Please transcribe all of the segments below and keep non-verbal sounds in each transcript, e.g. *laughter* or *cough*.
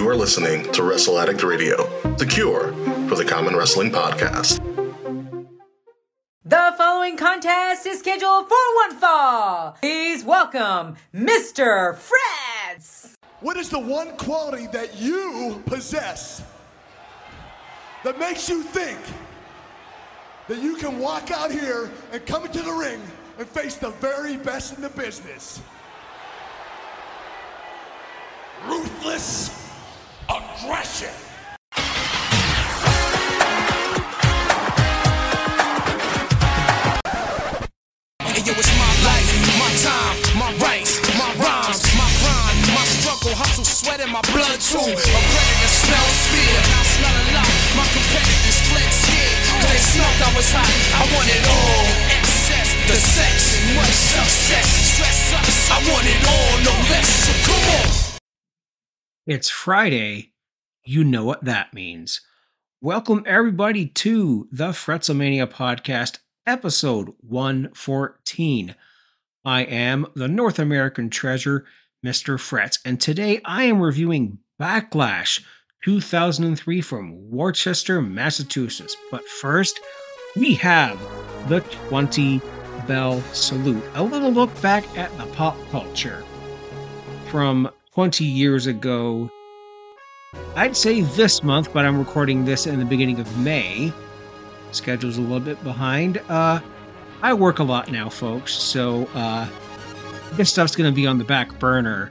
You are listening to Wrestle Addict Radio, the cure for the common wrestling podcast. The following contest is scheduled for one fall. Please welcome Mr. Fretz. What is the one quality that you possess that makes you think that you can walk out here and come into the ring and face the very best in the business? Ruthless aggression. Hey, yo, it's my life, my time, my rights, my rhymes, my grind, my struggle, hustle, sweat in my blood too. A predator smells fear, I smell a lot. My competitors flex here, they smelled I was hot. I want it all. Excess, the sex, much success. Stress us, I want it all, no less. So come on. It's Friday. You know what that means. Welcome, everybody, to the Fretzlemania podcast, episode 114. I am the North American treasure, Mr. Fretz, and today I am reviewing Backlash 2003 from Worcester, Massachusetts. But first, we have the 20 Bell Salute, a little look back at the pop culture from 20 years ago. I'd say this month, but I'm recording this in the beginning of May. Schedule's a little bit behind. Uh, I work a lot now, folks, so uh, this stuff's going to be on the back burner,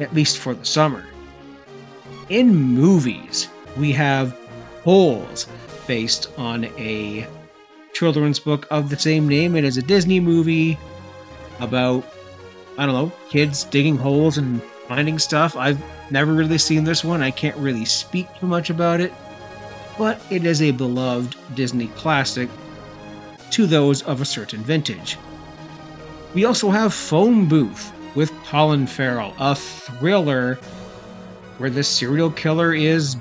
at least for the summer. In movies, we have Holes, based on a children's book of the same name. It is a Disney movie about, I don't know, kids digging holes and finding stuff. I've never really seen this one. I can't really speak too much about it, but it is a beloved Disney classic to those of a certain vintage. We also have Phone Booth with Colin Farrell, a thriller where the serial killer is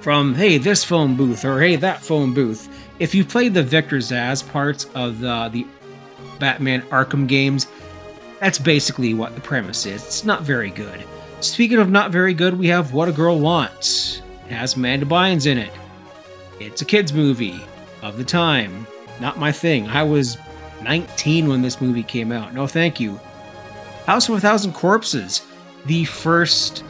from hey this phone booth or hey that phone booth. If you played the Victor Zsasz parts of the the Batman Arkham games, that's basically what the premise is. It's not very good. Speaking of not very good, we have What a Girl Wants. It has Amanda Bynes in it. It's a kids movie of the time. Not my thing. I was 19 when this movie came out. No, thank you. House of a Thousand Corpses, the first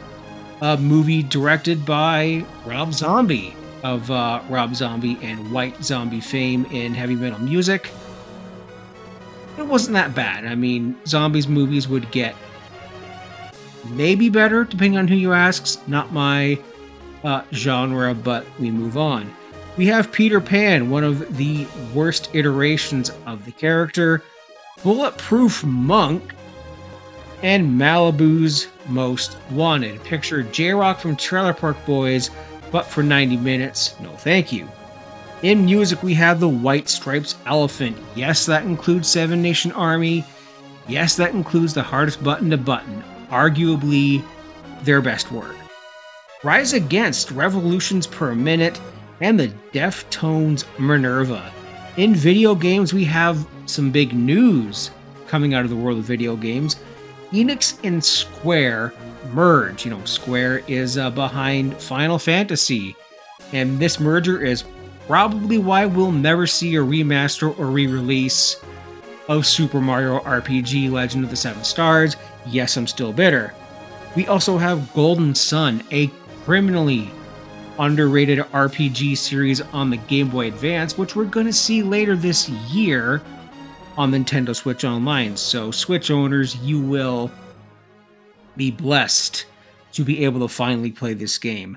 uh, movie directed by Rob Zombie of uh, Rob Zombie and White Zombie fame in heavy metal music. It wasn't that bad. I mean, Zombies movies would get maybe better depending on who you ask. Not my uh, genre, but we move on. We have Peter Pan, one of the worst iterations of the character, Bulletproof Monk, and Malibu's Most Wanted. Picture J-Roc from Trailer Park Boys, but for 90 minutes, no thank you. In music, we have the White Stripes Elephant. Yes, that includes Seven Nation Army. Yes, that includes the hardest button to button, arguably their best work. Rise Against Revolutions Per Minute and the Deftones Minerva. In video games, we have some big news coming out of the world of video games. Enix and Square merge. You know, Square is uh, behind Final Fantasy, and this merger is probably why we'll never see a remaster or re release of Super Mario RPG Legend of the Seven Stars. Yes, I'm still bitter. We also have Golden Sun, a criminally underrated RPG series on the Game Boy Advance, which we're going to see later this year on Nintendo Switch Online. So, Switch owners, you will be blessed to be able to finally play this game.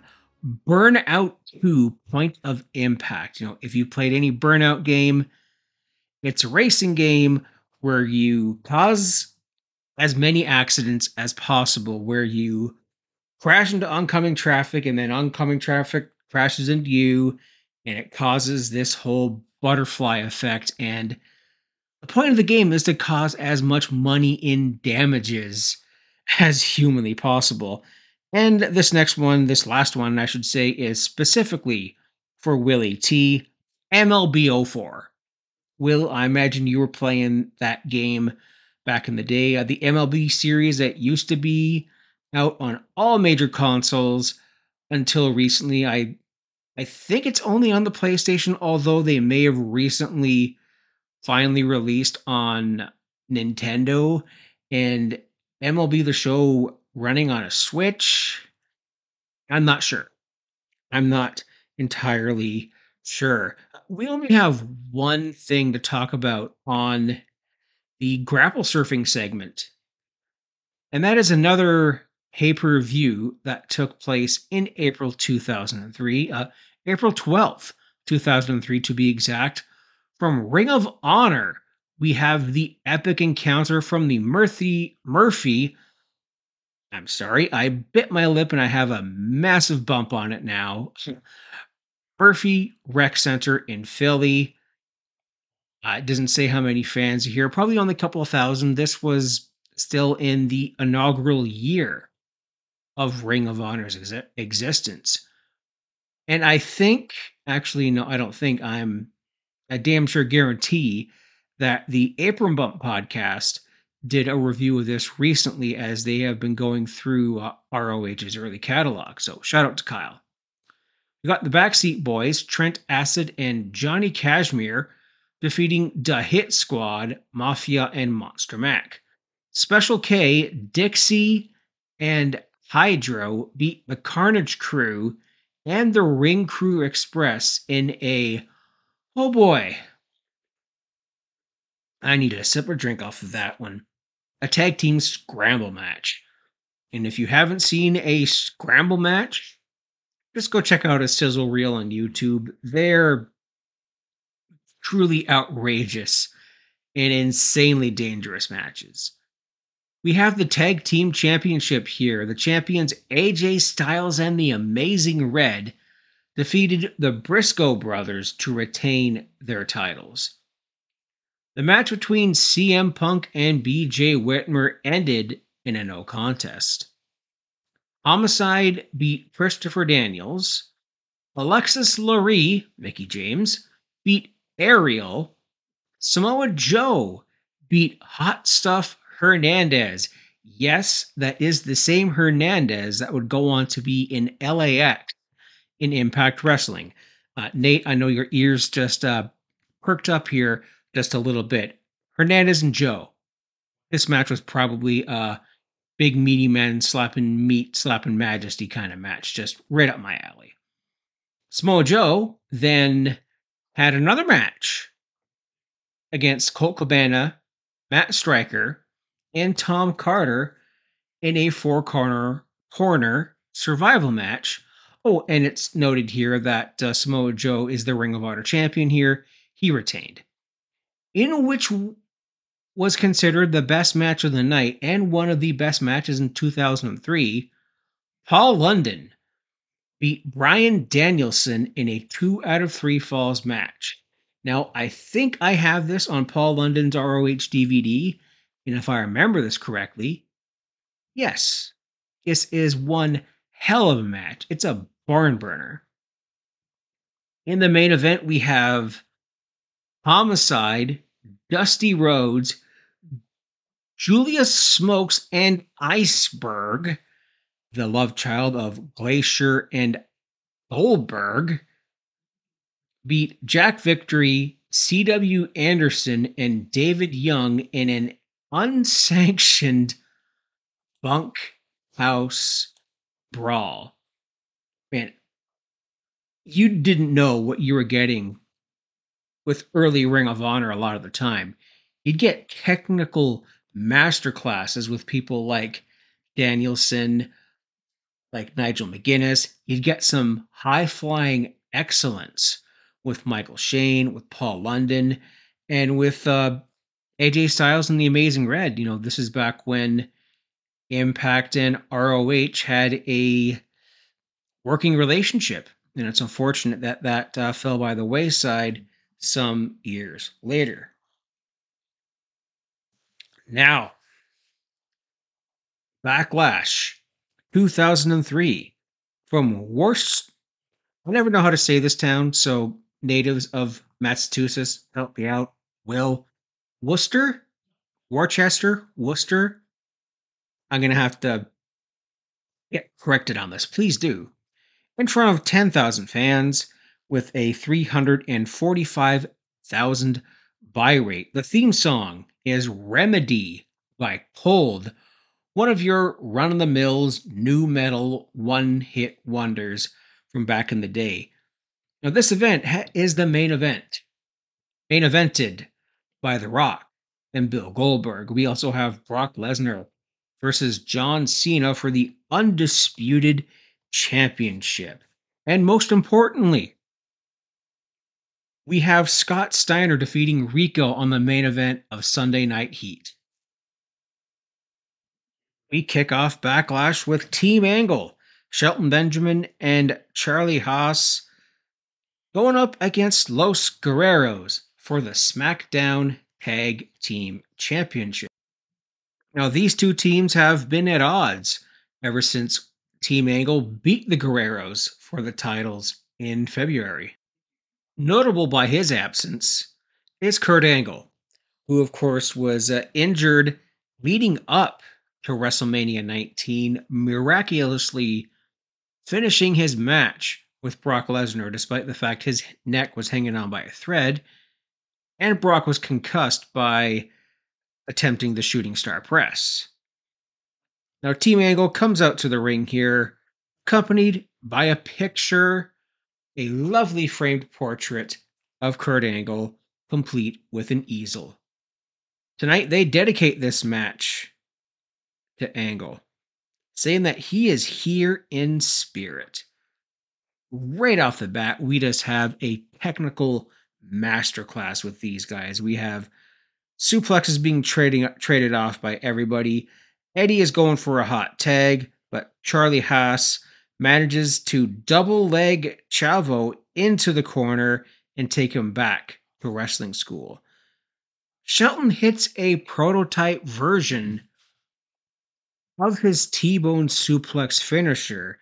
Burnout 2 Point of Impact. You know, if you played any Burnout game, it's a racing game where you cause as many accidents as possible, where you crash into oncoming traffic and then oncoming traffic crashes into you and it causes this whole butterfly effect. And the point of the game is to cause as much money in damages *laughs* as humanly possible. And this next one, this last one, I should say, is specifically for Willie T. MLB 04. Will, I imagine you were playing that game back in the day. Uh, the MLB series that used to be out on all major consoles until recently. I I think it's only on the PlayStation, although they may have recently finally released on Nintendo and MLB the show running on a Switch. I'm not sure. I'm not entirely sure. We only have one thing to talk about on the grapple surfing segment, and that is another pay per view that took place in April 2003, uh, April 12th, 2003 to be exact. From Ring of Honor, we have the epic encounter from the Murphy Murphy. I'm sorry, I bit my lip and I have a massive bump on it now. Murphy Rec Center in Philly. Uh, it doesn't say how many fans are here, probably only a couple of thousand. This was still in the inaugural year of Ring of Honor's ex- existence. And I think, actually, no, I don't think I'm a damn sure guarantee that the Apron Bump podcast did a review of this recently as they have been going through uh, ROH's early catalog. So shout out to Kyle. We got the Backseat Boys, Trent Acid and Johnny Kashmere defeating the Hit Squad, Mafia, and Monsta Mack. Special K, Dixie, and Hydro beat the Carnage Crew and the Ring Crew Express in a oh boy. I need a sip or drink off of that one. A tag team scramble match. And if you haven't seen a scramble match, just go check out a sizzle reel on YouTube. They're truly outrageous and insanely dangerous matches. We have the tag team championship here. The champions AJ Styles and the Amazing Red defeated the Briscoe brothers to retain their titles. The match between CM Punk and BJ Whitmer ended in a no contest. Homicide beat Christopher Daniels. Alexis Laree, Mickie James, beat Ariel. Samoa Joe beat Hot Stuff Hernandez. Yes, that is the same Hernandez that would go on to be in LAX in Impact Wrestling. Uh, Nate, I know your ears just uh, perked up here just a little bit. Hernandez and Joe. This match was probably a big meaty men slapping meat, slapping majesty kind of match, just right up my alley. Samoa Joe then had another match against Colt Cabana, Matt Striker, and Tom Carter in a four corner corner survival match. Oh, and it's noted here that uh, Samoa Joe is the Ring of Honor champion here. He retained. In which was considered the best match of the night and one of the best matches in 2003, Paul London beat Brian Danielson in a two out of three falls match. Now, I think I have this on Paul London's ROH DVD, and if I remember this correctly, yes, this is one hell of a match. It's a barn burner. In the main event, we have Homicide, Dusty Rhodes, Julius Smokes, and Iceberg, the love child of Glacier and Goldberg, beat Jack Victory, C.W. Anderson, and David Young in an unsanctioned bunkhouse brawl. Man, you didn't know what you were getting with early Ring of Honor a lot of the time. You'd get technical master classes with people like Danielson, like Nigel McGuinness. You'd get some high flying excellence with Michael Shane, with Paul London, and with uh, AJ Styles and the Amazing Red. You know, this is back when Impact and ROH had a working relationship. And it's unfortunate that that uh, fell by the wayside some years later. Now, Backlash 2003 from Worst. I never know how to say this town, so natives of Massachusetts, help me out. Will Worcester, Worcester, Worcester. I'm gonna have to get corrected on this, please do. In front of 10,000 fans with a 345,000 buy rate. The theme song is Remedy by Cold, one of your run of the mills new metal one hit wonders from back in the day. Now, this event ha- is the main event, main evented by The Rock and Bill Goldberg. We also have Brock Lesnar versus John Cena for the undisputed championship. And most importantly, we have Scott Steiner defeating Rico on the main event of Sunday Night Heat. We kick off Backlash with Team Angle, Shelton Benjamin and Charlie Haas going up against Los Guerreros for the SmackDown Tag Team Championship. Now, these two teams have been at odds ever since Team Angle beat the Guerreros for the titles in February. Notable by his absence is Kurt Angle, who, of course, was uh, injured leading up to WrestleMania 19, miraculously finishing his match with Brock Lesnar, despite the fact his neck was hanging on by a thread, and Brock was concussed by attempting the shooting star press. Now, Team Angle comes out to the ring here, accompanied by a picture, a lovely framed portrait of Kurt Angle, complete with an easel. Tonight, they dedicate this match to Angle, saying that he is here in spirit. Right off the bat, we just have a technical masterclass with these guys. We have suplexes being trading traded off by everybody. Eddie is going for a hot tag, but Charlie Haas manages to double leg Chavo into the corner and take him back to wrestling school. Shelton hits a prototype version of his T Bone suplex finisher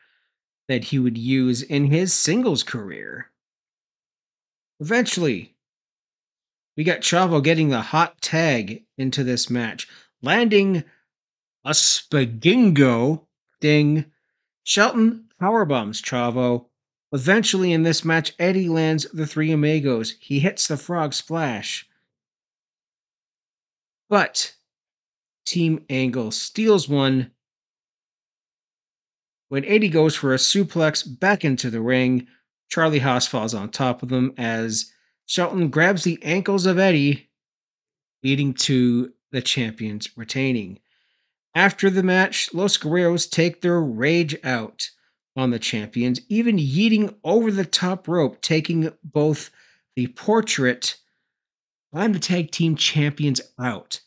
that he would use in his singles career. Eventually, we got Chavo getting the hot tag into this match, landing a spagingo ding. Shelton powerbombs Chavo. Eventually, in this match, Eddie lands the three amigos. He hits the frog splash. But Team Angle steals one. When Eddie goes for a suplex back into the ring, Charlie Haas falls on top of them as Shelton grabs the ankles of Eddie, leading to the champions retaining. After the match, Los Guerreros take their rage out on the champions, even yeeting over the top rope, taking both the portrait and the tag team champions out.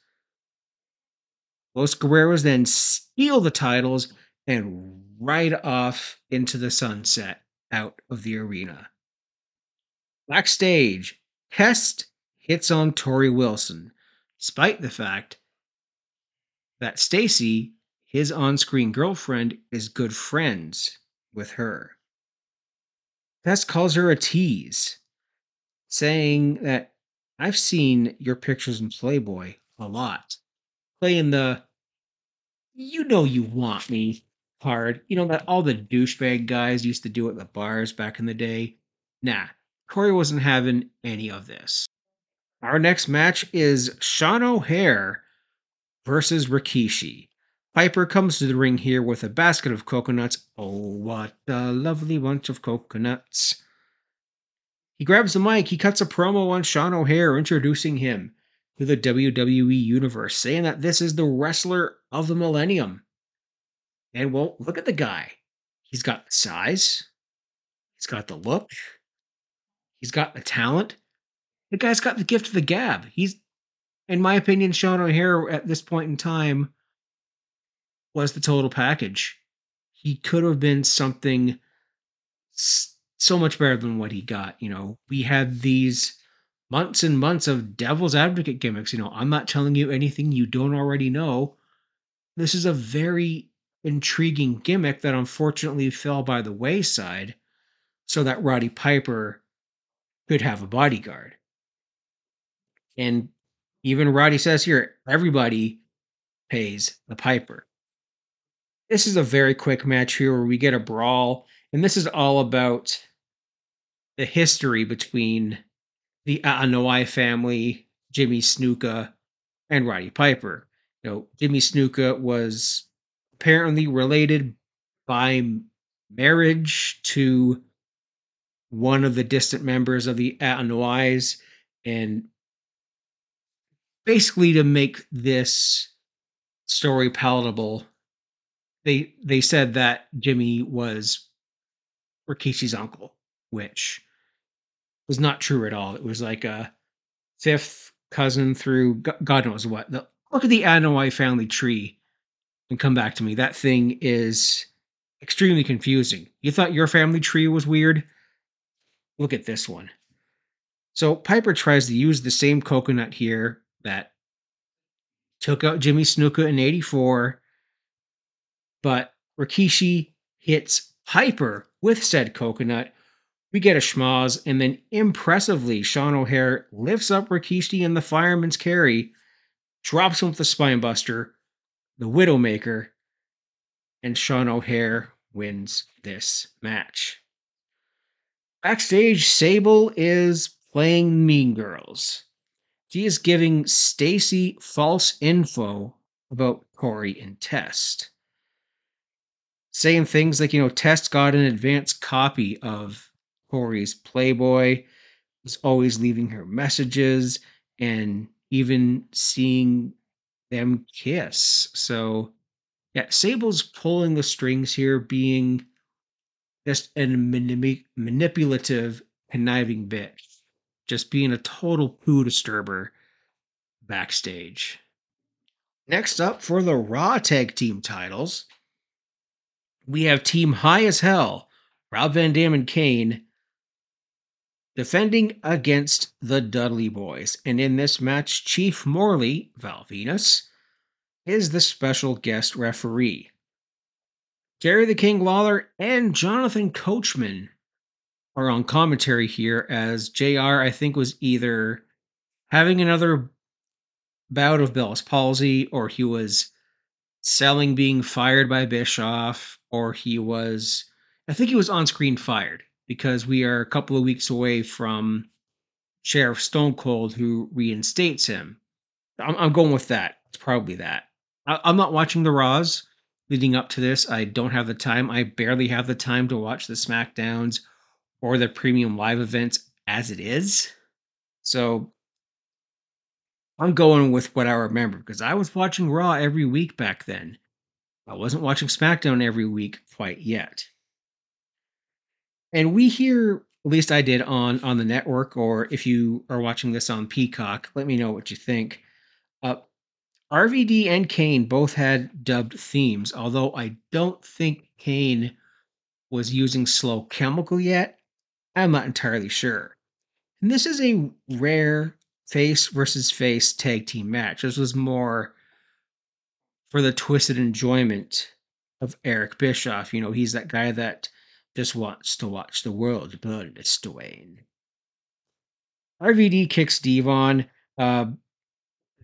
Los Guerreros then steal the titles and ride off into the sunset out of the arena. Backstage, Test hits on Torrie Wilson, despite the fact that Stacy, his on screen girlfriend, is good friends with her. Test calls her a tease, saying that I've seen your pictures in Playboy a lot. Playing the you know you want me card. You know that all the douchebag guys used to do at the bars back in the day? Nah, Corey wasn't having any of this. Our next match is Sean O'Haire versus Rikishi. Piper comes to the ring here with a basket of coconuts. Oh, what a lovely bunch of coconuts. He grabs the mic, he cuts a promo on Sean O'Haire, introducing him to the WWE Universe, saying that this is the wrestler of the millennium. And well, look at the guy. He's got the size, he's got the look, he's got the talent. The guy's got the gift of the gab. He's, in my opinion, Sean O'Haire at this point in time was the total package. He could have been something so much better than what he got. You know, we had these months and months of devil's advocate gimmicks. You know, I'm not telling you anything you don't already know. This is a very intriguing gimmick that unfortunately fell by the wayside so that Roddy Piper could have a bodyguard. And even Roddy says here everybody pays the Piper. This is a very quick match here where we get a brawl, and this is all about the history between the Anoa'i family, Jimmy Snuka, and Roddy Piper. You know, Jimmy Snuka was apparently related by marriage to one of the distant members of the Anoa'is, and basically to make this story palatable, they they said that Jimmy was Rikishi's uncle, which was not true at all. It was like a fifth cousin through God knows what. The, look at the Anoa'i family tree and come back to me. That thing is extremely confusing. You thought your family tree was weird? Look at this one. So Piper tries to use the same coconut here that took out Jimmy Snuka in 84, but Rikishi hits Piper with said coconut. We get a schmoz, and then impressively, Sean O'Haire lifts up Rikishi in the fireman's carry, drops him with the spinebuster, the Widowmaker, and Sean O'Haire wins this match. Backstage, Sable is playing Mean Girls. She is giving Stacy false info about Corey and Test. Saying things like, you know, Test got an advance copy of Corey's Playboy, was always leaving her messages, and even seeing them kiss. So, yeah, Sable's pulling the strings here, being just a manip- manipulative, conniving bitch just being a total poo disturber backstage. Next up for the Raw Tag Team titles, we have Team High as Hell, Rob Van Dam and Kane, defending against the Dudley Boyz. And in this match, Chief Morley, Val Venis, is the special guest referee. Jerry the King Lawler and Jonathan Coachman are on commentary here as JR, I think, was either having another bout of Bell's palsy or he was selling being fired by Bischoff or he was, I think he was on screen fired because we are a couple of weeks away from Sheriff Stone Cold who reinstates him. I'm, I'm going with that. It's probably that. I, I'm not watching the Raws leading up to this. I don't have the time. I barely have the time to watch the SmackDowns or the premium live events as it is. So I'm going with what I remember because I was watching Raw every week back then. I wasn't watching SmackDown every week quite yet. And we here, at least I did on on the network, or if you are watching this on Peacock, let me know what you think. Uh, RVD and Kane both had dubbed themes, although I don't think Kane was using slow chemical yet. I'm not entirely sure. And this is a rare face versus face tag team match. This was more for the twisted enjoyment of Eric Bischoff. You know, he's that guy that just wants to watch the world burn its Dwayne. RVD kicks Devon. Uh,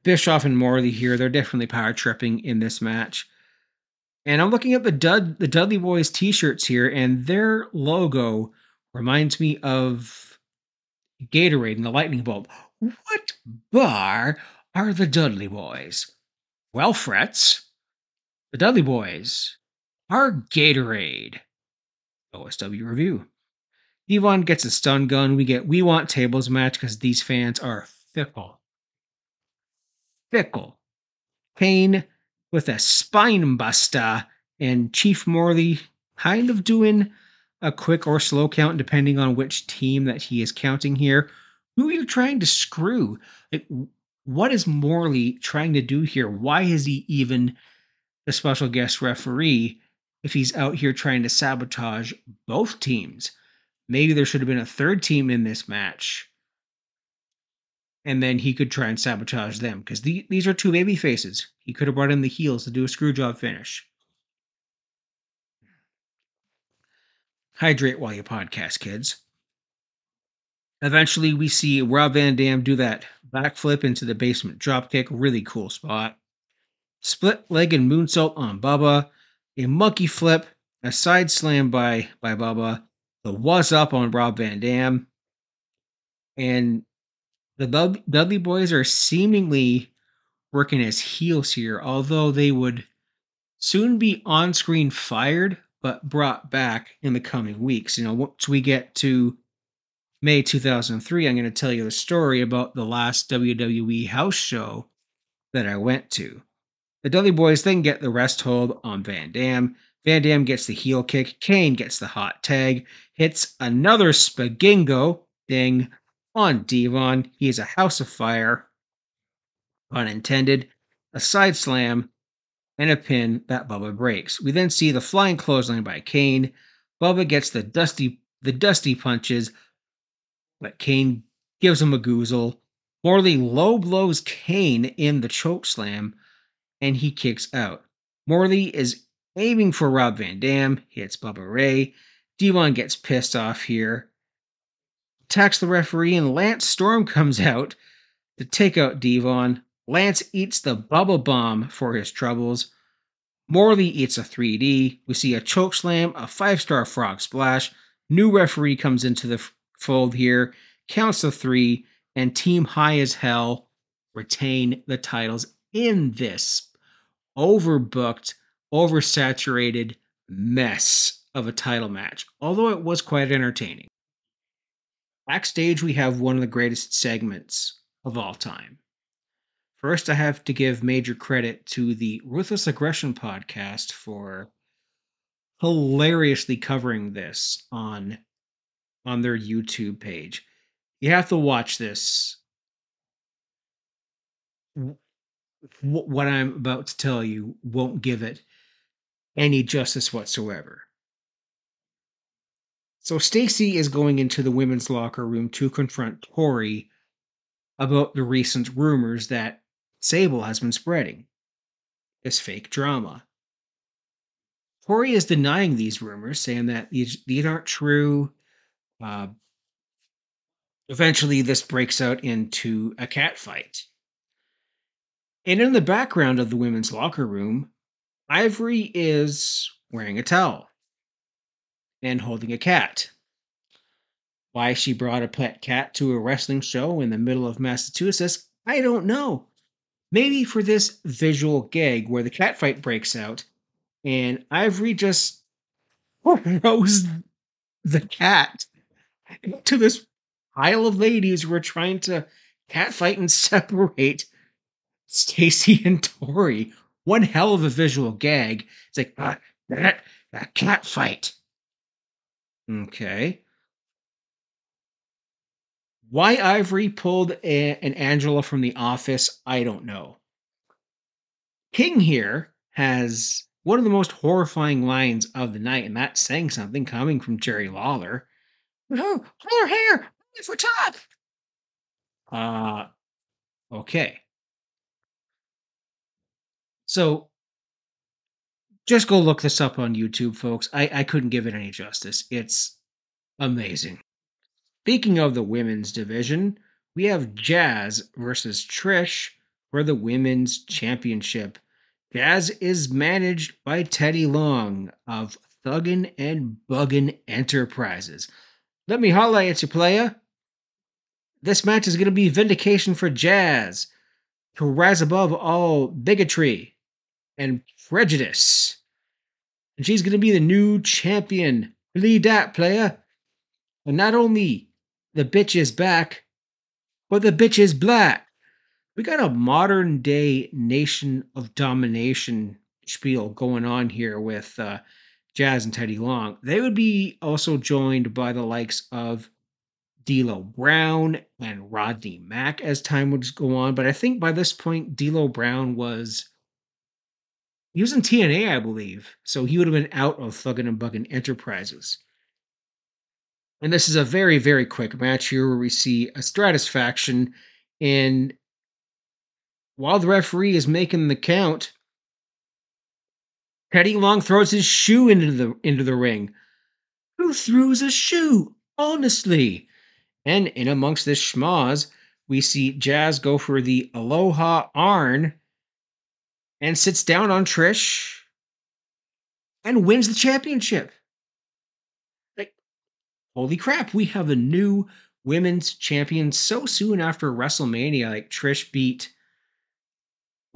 Bischoff and Morley here, they're definitely power tripping in this match. And I'm looking at the Dud the Dudley Boyz t-shirts here, and their logo reminds me of Gatorade and the lightning bolt. What bar are the Dudley Boyz? Well, Fretz, the Dudley Boyz are Gatorade. OSW review. Devon gets a stun gun. We get We Want Tables match because these fans are fickle. Fickle. Kane with a spine buster and Chief Morley kind of doing a quick or slow count depending on which team that he is counting here. Who are you trying to screw? Like, what is Morley trying to do here? Why is he even the special guest referee if he's out here trying to sabotage both teams? Maybe there should have been a third team in this match. And then he could try and sabotage them because the, these are two baby faces. He could have brought in the heels to do a screw job finish. Hydrate while you podcast, kids. Eventually, we see Rob Van Dam do that backflip into the basement dropkick. Really cool spot. Split leg and moonsault on Bubba. a monkey flip, a side slam by by Bubba, the was up on Rob Van Dam, and the Dudley Boyz are seemingly working as heels here, although they would soon be on screen fired but brought back in the coming weeks. You know, once we get to May 2003, I'm going to tell you the story about the last WWE house show that I went to. The Dudley Boyz then get the rest hold on Van Dam. Van Dam gets the heel kick. Kane gets the hot tag, hits another spagingo ding on Devon. He is a house of fire, unintended, a side slam, and a pin that Bubba breaks. We then see the flying clothesline by Kane. Bubba gets the dusty the dusty punches, but Kane gives him a goozle. Morley low blows Kane in the choke slam, and he kicks out. Morley is aiming for Rob Van Dam, hits Bubba Ray. Devon gets pissed off here, attacks the referee, and Lance Storm *laughs* comes out to take out Devon. Lance eats the Bubba Bomb for his troubles. Morley eats a 3D. We see a choke slam, a five star frog splash. New referee comes into the fold here, counts the three, and Team High as Hell retain the titles in this overbooked, oversaturated mess of a title match, although it was quite entertaining. Backstage, we have one of the greatest segments of all time. First, I have to give major credit to the Ruthless Aggression podcast for hilariously covering this on on their YouTube page. You have to watch this. What I'm about to tell you won't give it any justice whatsoever. So Stacy is going into the women's locker room to confront Torrie about the recent rumors that Sable has been spreading. This fake drama. Torrie is denying these rumors, saying that these, these aren't true. Uh, eventually, this breaks out into a cat fight. And in the background of the women's locker room, Ivory is wearing a towel and holding a cat. Why she brought a pet cat to a wrestling show in the middle of Massachusetts, I don't know. Maybe for this visual gag where the cat fight breaks out and Ivory just *laughs* throws the cat to this pile of ladies who are trying to catfight and *laughs* separate Stacy and Torrie. One hell of a visual gag. It's like ah, that that. Okay. Why Ivory pulled a, an Angela from the office, I don't know. King here has one of the most horrifying lines of the night, and that's saying something coming from Jerry Lawler. Oh, hold her hair for top. Uh, okay. So just go look this up on YouTube, folks. I, I couldn't give it any justice. It's amazing. Speaking of the women's division, we have Jazz versus Trish for the women's championship. Jazz is managed by Teddy Long of Thuggin' and Buggin' Enterprises. Let me holla at you, playa. This match is going to be vindication for Jazz to rise above all bigotry and prejudice. And she's going to be the new champion. Believe that, player. And not only the bitch is back, but the bitch is black. We got a modern day nation of domination spiel going on here with uh, Jazz and Teddy Long. They would be also joined by the likes of D'Lo Brown and Rodney Mack as time would go on. But I think by this point, D'Lo Brown was he was in TNA, I believe, so he would have been out of Thuggin' and Buggin' Enterprises. And this is a very, very quick match here where we see a Stratusfaction, and while the referee is making the count, Teddy Long throws his shoe into the into the ring. Who throws a shoe? Honestly. And in amongst this schmoz, we see Jazz go for the Aloha Arn and sits down on Trish. and wins the championship. Like, holy crap, we have a new women's champion so soon after WrestleMania. Like, Trish beat,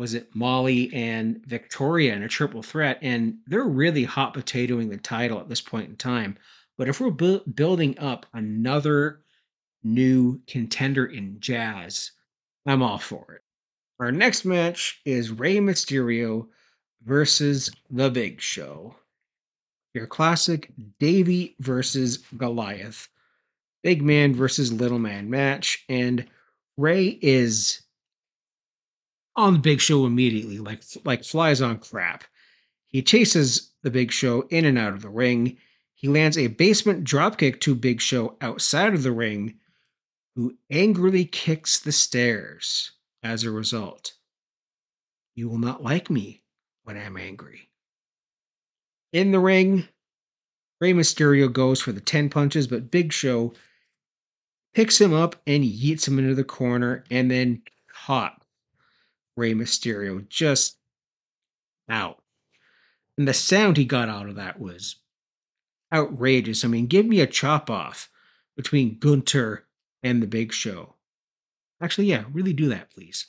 was it Molly and Victoria in a triple threat? And they're really hot potatoing the title at this point in time. But if we're bu- building up another new contender in Jazz, I'm all for it. Our next match is Rey Mysterio versus The Big Show. Your classic Davey versus Goliath, big man versus little man match. And Rey is on the Big Show immediately, like like flies on crap. He chases the Big Show in and out of the ring. He lands a basement dropkick to Big Show outside of the ring, who angrily kicks the stairs as a result. You will not like me when I'm angry. In the ring, Rey Mysterio goes for the 10 punches, but Big Show picks him up and yeets him into the corner and then caught Rey Mysterio just out. And the sound he got out of that was outrageous. I mean, give me a chop off between Gunther and the Big Show. Actually, yeah, really do that, please.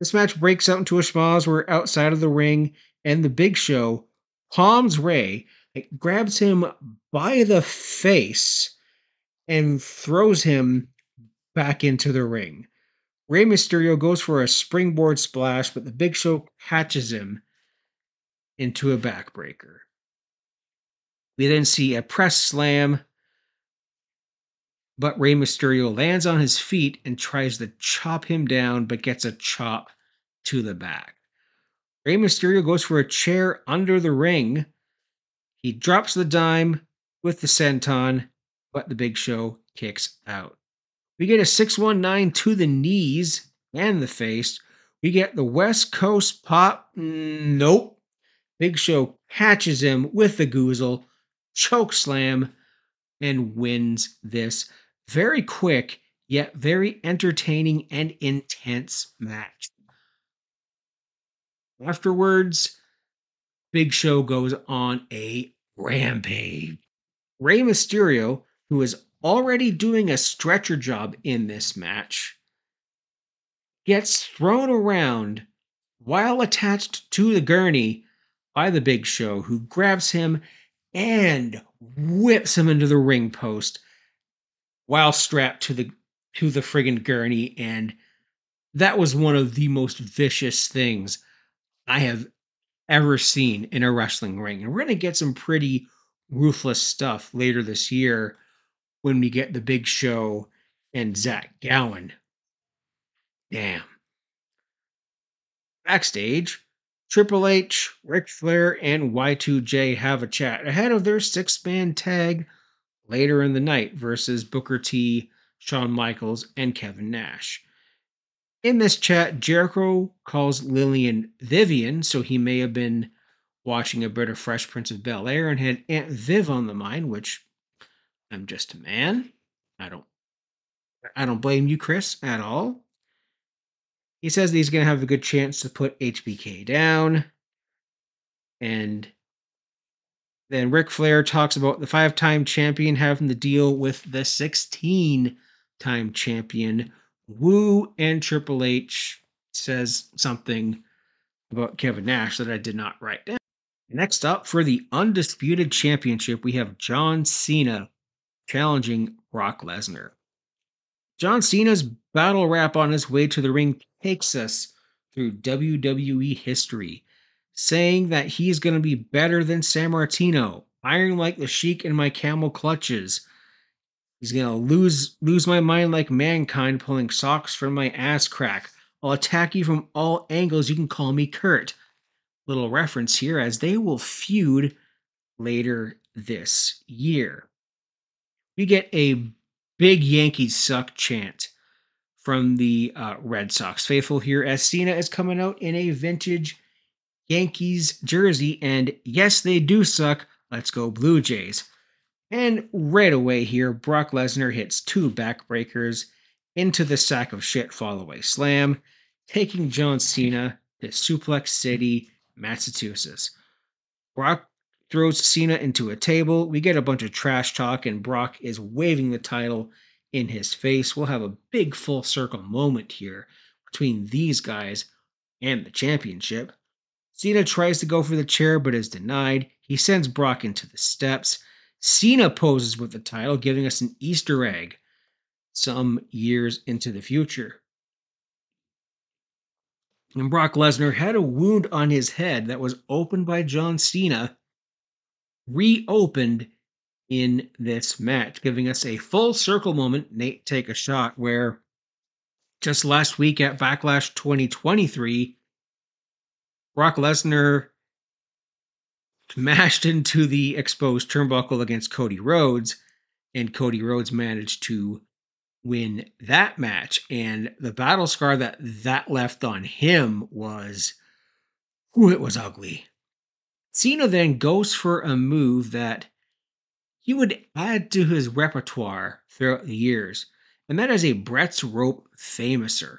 This match breaks out into a schmoz where outside of the ring, and the Big Show palms Rey, like, grabs him by the face, and throws him back into the ring. Rey Mysterio goes for a springboard splash, but the Big Show catches him into a backbreaker. We then see a press slam but Rey Mysterio lands on his feet and tries to chop him down, but gets a chop to the back. Rey Mysterio goes for a chair under the ring. He drops the dime with the senton, but the Big Show kicks out. We get a 619 to the knees and the face. We get the West Coast pop. Nope. Big Show catches him with the goozle, choke slam, and wins this very quick, yet very entertaining and intense match. Afterwards, Big Show goes on a rampage. Rey Mysterio, who is already doing a stretcher job in this match, gets thrown around while attached to the gurney by the Big Show, who grabs him and whips him into the ring post while strapped to the to the friggin' gurney, and that was one of the most vicious things I have ever seen in a wrestling ring. And we're gonna get some pretty ruthless stuff later this year when we get the big show and Zach Gowen. Damn. Backstage, Triple H, Ric Flair, and Y2J have a chat ahead of their six man tag later in the night versus Booker T, Shawn Michaels, and Kevin Nash. In this chat, Jericho calls Lillian Vivian, so he may have been watching a bit of Fresh Prince of Bel Air and had Aunt Viv on the mind, which I'm just a man. I don't I don't blame you, Chris, at all. He says that he's gonna have a good chance to put HBK down. And then Ric Flair talks about the five time champion having to deal with the 16 time champion. Woo and Triple H says something about Kevin Nash that I did not write down. Next up, for the Undisputed Championship, we have John Cena challenging Brock Lesnar. John Cena's battle rap on his way to the ring takes us through WWE history saying that he's going to be better than Sammartino, iron like the Sheik in my camel clutches. He's going to lose lose my mind like mankind pulling socks from my ass crack. I'll attack you from all angles. You can call me Kurt. Little reference here as they will feud later this year. We get a big Yankees suck chant from the uh, Red Sox faithful here as Cena is coming out in a vintage Yankees jersey, and yes, they do suck. Let's go Blue Jays. And right away here, Brock Lesnar hits two backbreakers into the sack of shit fall away slam, taking John Cena to Suplex City, Massachusetts. Brock throws Cena into a table. We get a bunch of trash talk, and Brock is waving the title in his face. We'll have a big full circle moment here between these guys and the championship. Cena tries to go for the chair but is denied. He sends Brock into the steps. Cena poses with the title, giving us an Easter egg some years into the future. And Brock Lesnar had a wound on his head that was opened by John Cena, reopened in this match, giving us a full circle moment. Nate take a shot where just last week at Backlash 2023, Brock Lesnar smashed into the exposed turnbuckle against Cody Rhodes, and Cody Rhodes managed to win that match. And the battle scar that that left on him was, ooh, it was ugly. Cena then goes for a move that he would add to his repertoire throughout the years, and that is a Brett's Rope Famouser.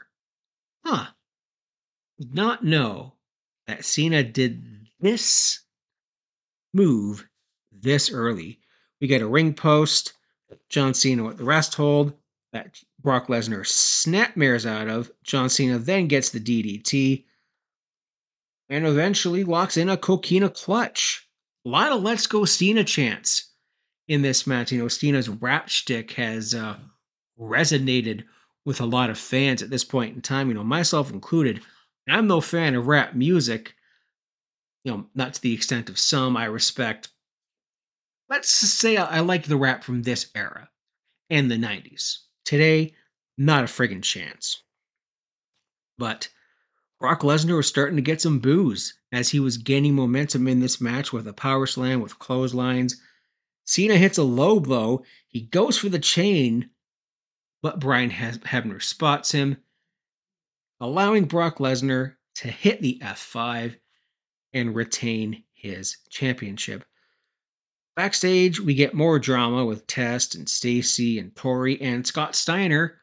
Huh. Did not know that Cena did this move this early. We get a ring post, John Cena with the rest hold, that Brock Lesnar snapmares out of. John Cena then gets the DDT and eventually locks in a Kokina clutch. A lot of Let's Go Cena chance in this match. You know, Cena's rap stick has uh, resonated with a lot of fans at this point in time, you know, myself included. I'm no fan of rap music, you know, not to the extent of some I respect. Let's say I like the rap from this era and the 90s. Today, not a friggin' chance. But Brock Lesnar was starting to get some boos as he was gaining momentum in this match with a power slam with clotheslines. Cena hits a low blow. He goes for the chain, but Brian Hebner spots him, allowing Brock Lesnar to hit the F5 and retain his championship. Backstage, we get more drama with Test and Stacy and Torrie, and Scott Steiner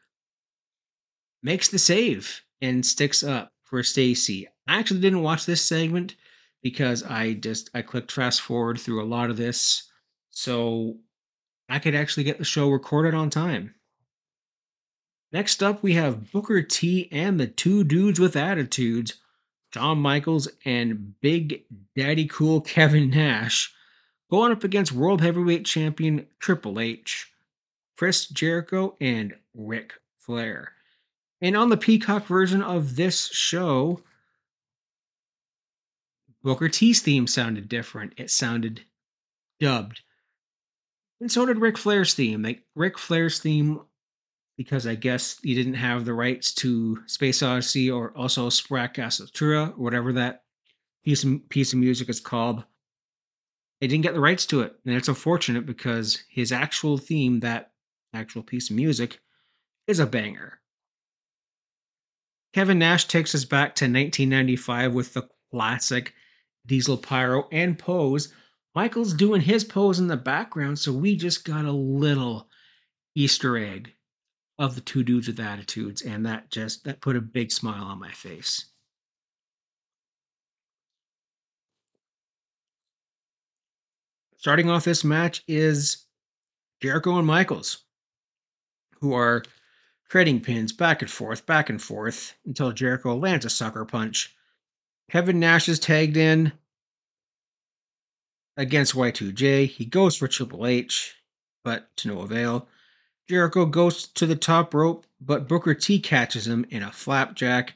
makes the save and sticks up for Stacy. I actually didn't watch this segment because I just I clicked fast forward through a lot of this so I could actually get the show recorded on time. Next up, we have Booker T and the two dudes with attitudes, Shawn Michaels and Big Daddy Cool Kevin Nash going up against World Heavyweight Champion Triple H, Chris Jericho, and Ric Flair. And on the Peacock version of this show, Booker T's theme sounded different. It sounded dubbed. And so did Ric Flair's theme. Like Ric Flair's theme, because I guess he didn't have the rights to Space Odyssey or also Sprach Zarathustra, or whatever that piece of, piece of music is called they didn't get the rights to it. And it's unfortunate because his actual theme, that actual piece of music, is a banger. Kevin Nash takes us back to 1995 with the classic Diesel Pyro and pose. Michaels doing his pose in the background, so we just got a little Easter egg of the two dudes with attitudes, and that just that put a big smile on my face. Starting off this match is Jericho and Michaels, who are trading pins back and forth, back and forth until Jericho lands a sucker punch. Kevin Nash is tagged in against Y2J. He goes for Triple H, but to no avail. Jericho goes to the top rope, but Booker T catches him in a flapjack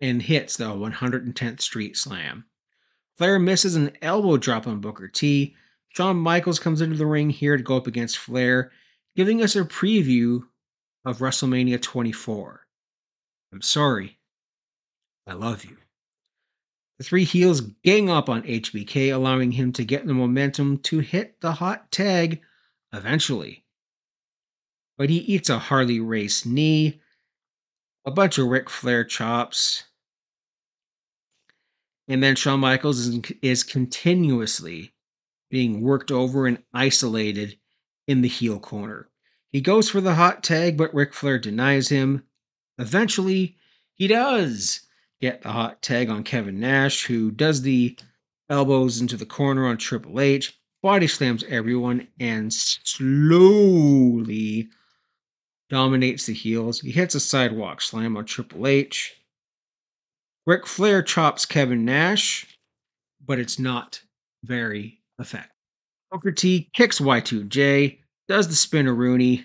and hits the 110th Street Slam. Flair misses an elbow drop on Booker T, Shawn Michaels comes into the ring here to go up against Flair, giving us a preview of WrestleMania 24. I'm sorry. I love you. The three heels gang up on HBK, allowing him to get the momentum to hit the hot tag eventually. But he eats a Harley Race knee, a bunch of Ric Flair chops, and then Shawn Michaels is, is continuously being worked over and isolated in the heel corner. He goes for the hot tag, but Ric Flair denies him. Eventually, he does get the hot tag on Kevin Nash, who does the elbows into the corner on Triple H, body slams everyone, and slowly dominates the heels. He hits a sidewalk slam on Triple H. Ric Flair chops Kevin Nash, but it's not very effective. Booker T kicks Y2J, does the Spinaroonie.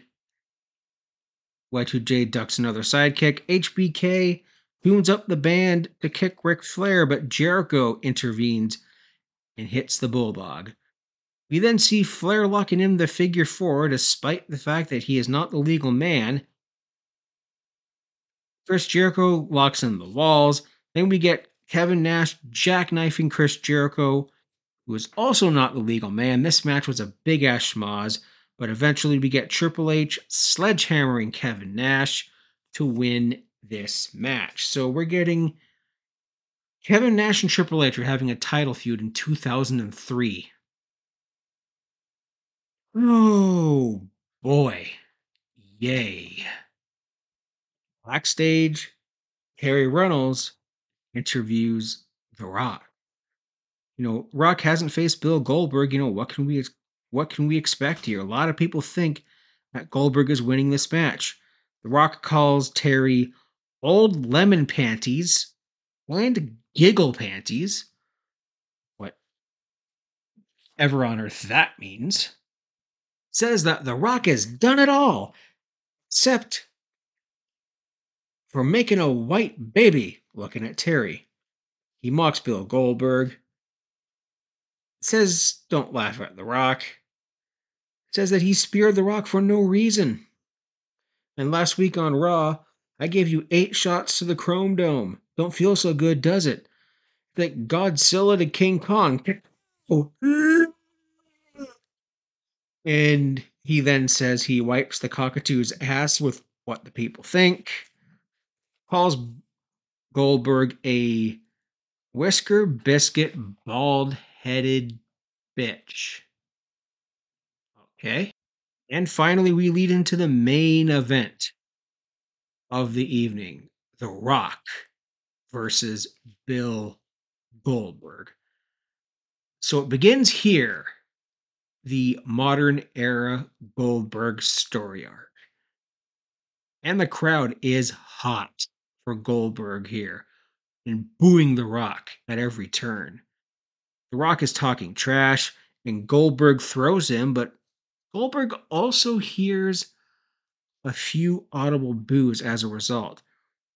Y2J ducks another sidekick. HBK tunes up the band to kick Ric Flair, but Jericho intervenes and hits the Bulldog. We then see Flair locking in the figure four despite the fact that he is not the legal man. First, Jericho locks in the walls. Then we get Kevin Nash jackknifing Chris Jericho, who is also not the legal man. This match was a big ass schmoz, but eventually we get Triple H sledgehammering Kevin Nash to win this match. So we're getting Kevin Nash and Triple H are having a title feud in 2003. Oh boy. Yay. Backstage, Terri Runnels interviews The Rock. You know, Rock hasn't faced Bill Goldberg. You know, what can we what can we expect here? A lot of people think that Goldberg is winning this match. The Rock calls Terri old lemon panties and giggle panties. Whatever on earth that means. Says that The Rock has done it all, except for making a white baby looking at Terri. He mocks Bill Goldberg. Says, don't laugh at The Rock. Says that he speared The Rock for no reason. And last week on Raw, I gave you eight shots to the Chrome Dome. Don't feel so good, does it? Like Godzilla to King Kong. And he then says he wipes the cockatoo's ass with what the people think. Calls Goldberg a whisker biscuit bald headed bitch. Okay. And finally, we lead into the main event of the evening The Rock versus Bill Goldberg. So it begins here the modern era Goldberg story arc. And the crowd is hot for Goldberg here and booing The Rock at every turn. The Rock is talking trash, and Goldberg throws him, but Goldberg also hears a few audible boos as a result.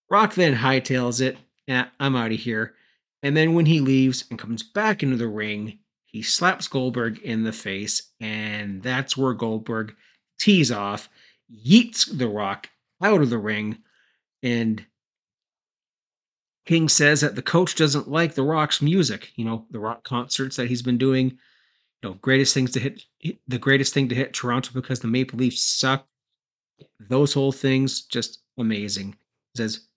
Rock then hightails it, eh, I'm out of here. And then when he leaves and comes back into the ring, he slaps Goldberg in the face, and that's where Goldberg tees off, yeets The Rock out of the ring, and King says that the coach doesn't like The Rock's music. You know, the Rock concerts that he's been doing. Know, greatest things to hit, the greatest thing to hit Toronto because the Maple Leafs suck. Those whole things just amazing. Says,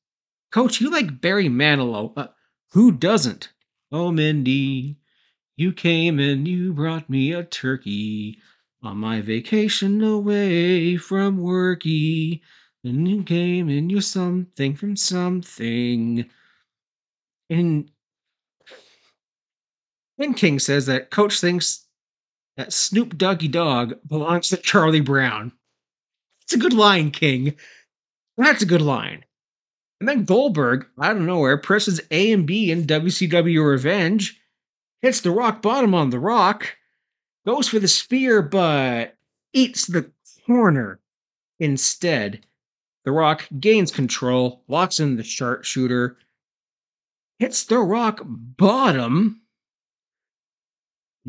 Coach, you like Barry Manilow. Uh, who doesn't? Oh, Mindy, you came and you brought me a turkey on my vacation away from worky. And you came and you're something from something. And and King says that Coach thinks that Snoop Doggy Dogg belongs to Charlie Brown. It's a good line, King. That's a good line. And then Goldberg, out of nowhere, presses A and B in WCW Revenge, hits the rock bottom on the rock, goes for the spear, but eats the corner instead. The rock gains control, locks in the sharpshooter, hits the rock bottom.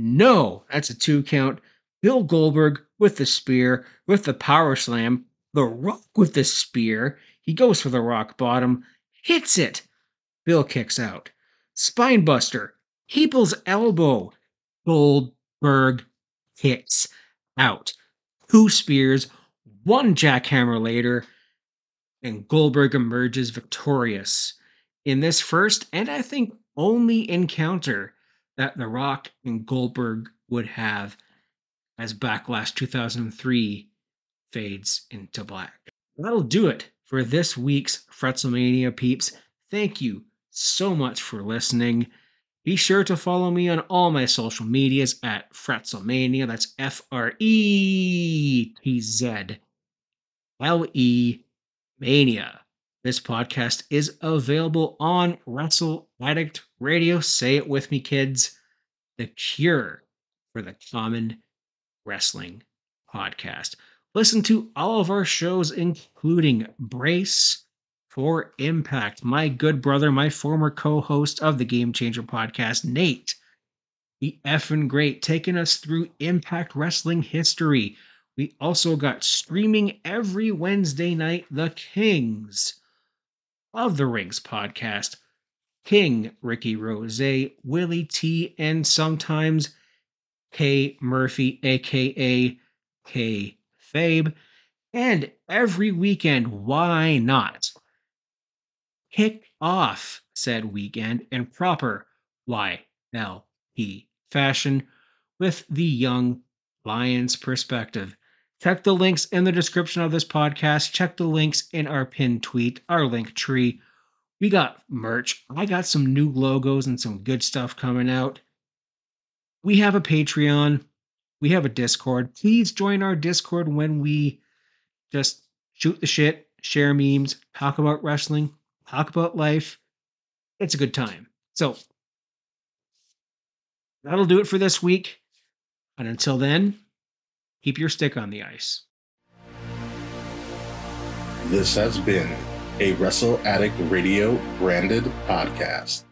No, that's a two count. Bill Goldberg with the spear, with the power slam, the rock with the spear. He goes for the rock bottom, hits it. Bill kicks out. Spinebuster, People's elbow. Goldberg kicks out. Two spears, one jackhammer later, and Goldberg emerges victorious in this first and I think only encounter that The Rock and Goldberg would have as Backlash 2003 fades into black. That'll do it for this week's Fretzlemania peeps. Thank you so much for listening. Be sure to follow me on all my social medias at Fretzlemania. That's F R E T Z L E Mania. This podcast is available on Wrestle Addict Radio. Say it with me, kids. The cure for the common wrestling podcast. Listen to all of our shows, including Brace for Impact. My good brother, my former co host of the Game Changer podcast, Nate. The effing great, taking us through Impact Wrestling history. We also got streaming every Wednesday night The Kings of the Rings podcast. King Ricky Rose, Willie T, and sometimes K Murphy, aka K Fabe. And every weekend, why not? Kick off said weekend in proper YLP fashion with the young Lions perspective. Check the links in the description of this podcast. Check the links in our pinned tweet, our link tree. We got merch. I got some new logos and some good stuff coming out. We have a Patreon. We have a Discord. Please join our Discord when we just shoot the shit, share memes, talk about wrestling, talk about life. It's a good time. So that'll do it for this week. And until then, keep your stick on the ice. This has been a Wrestle Addict Radio branded podcast.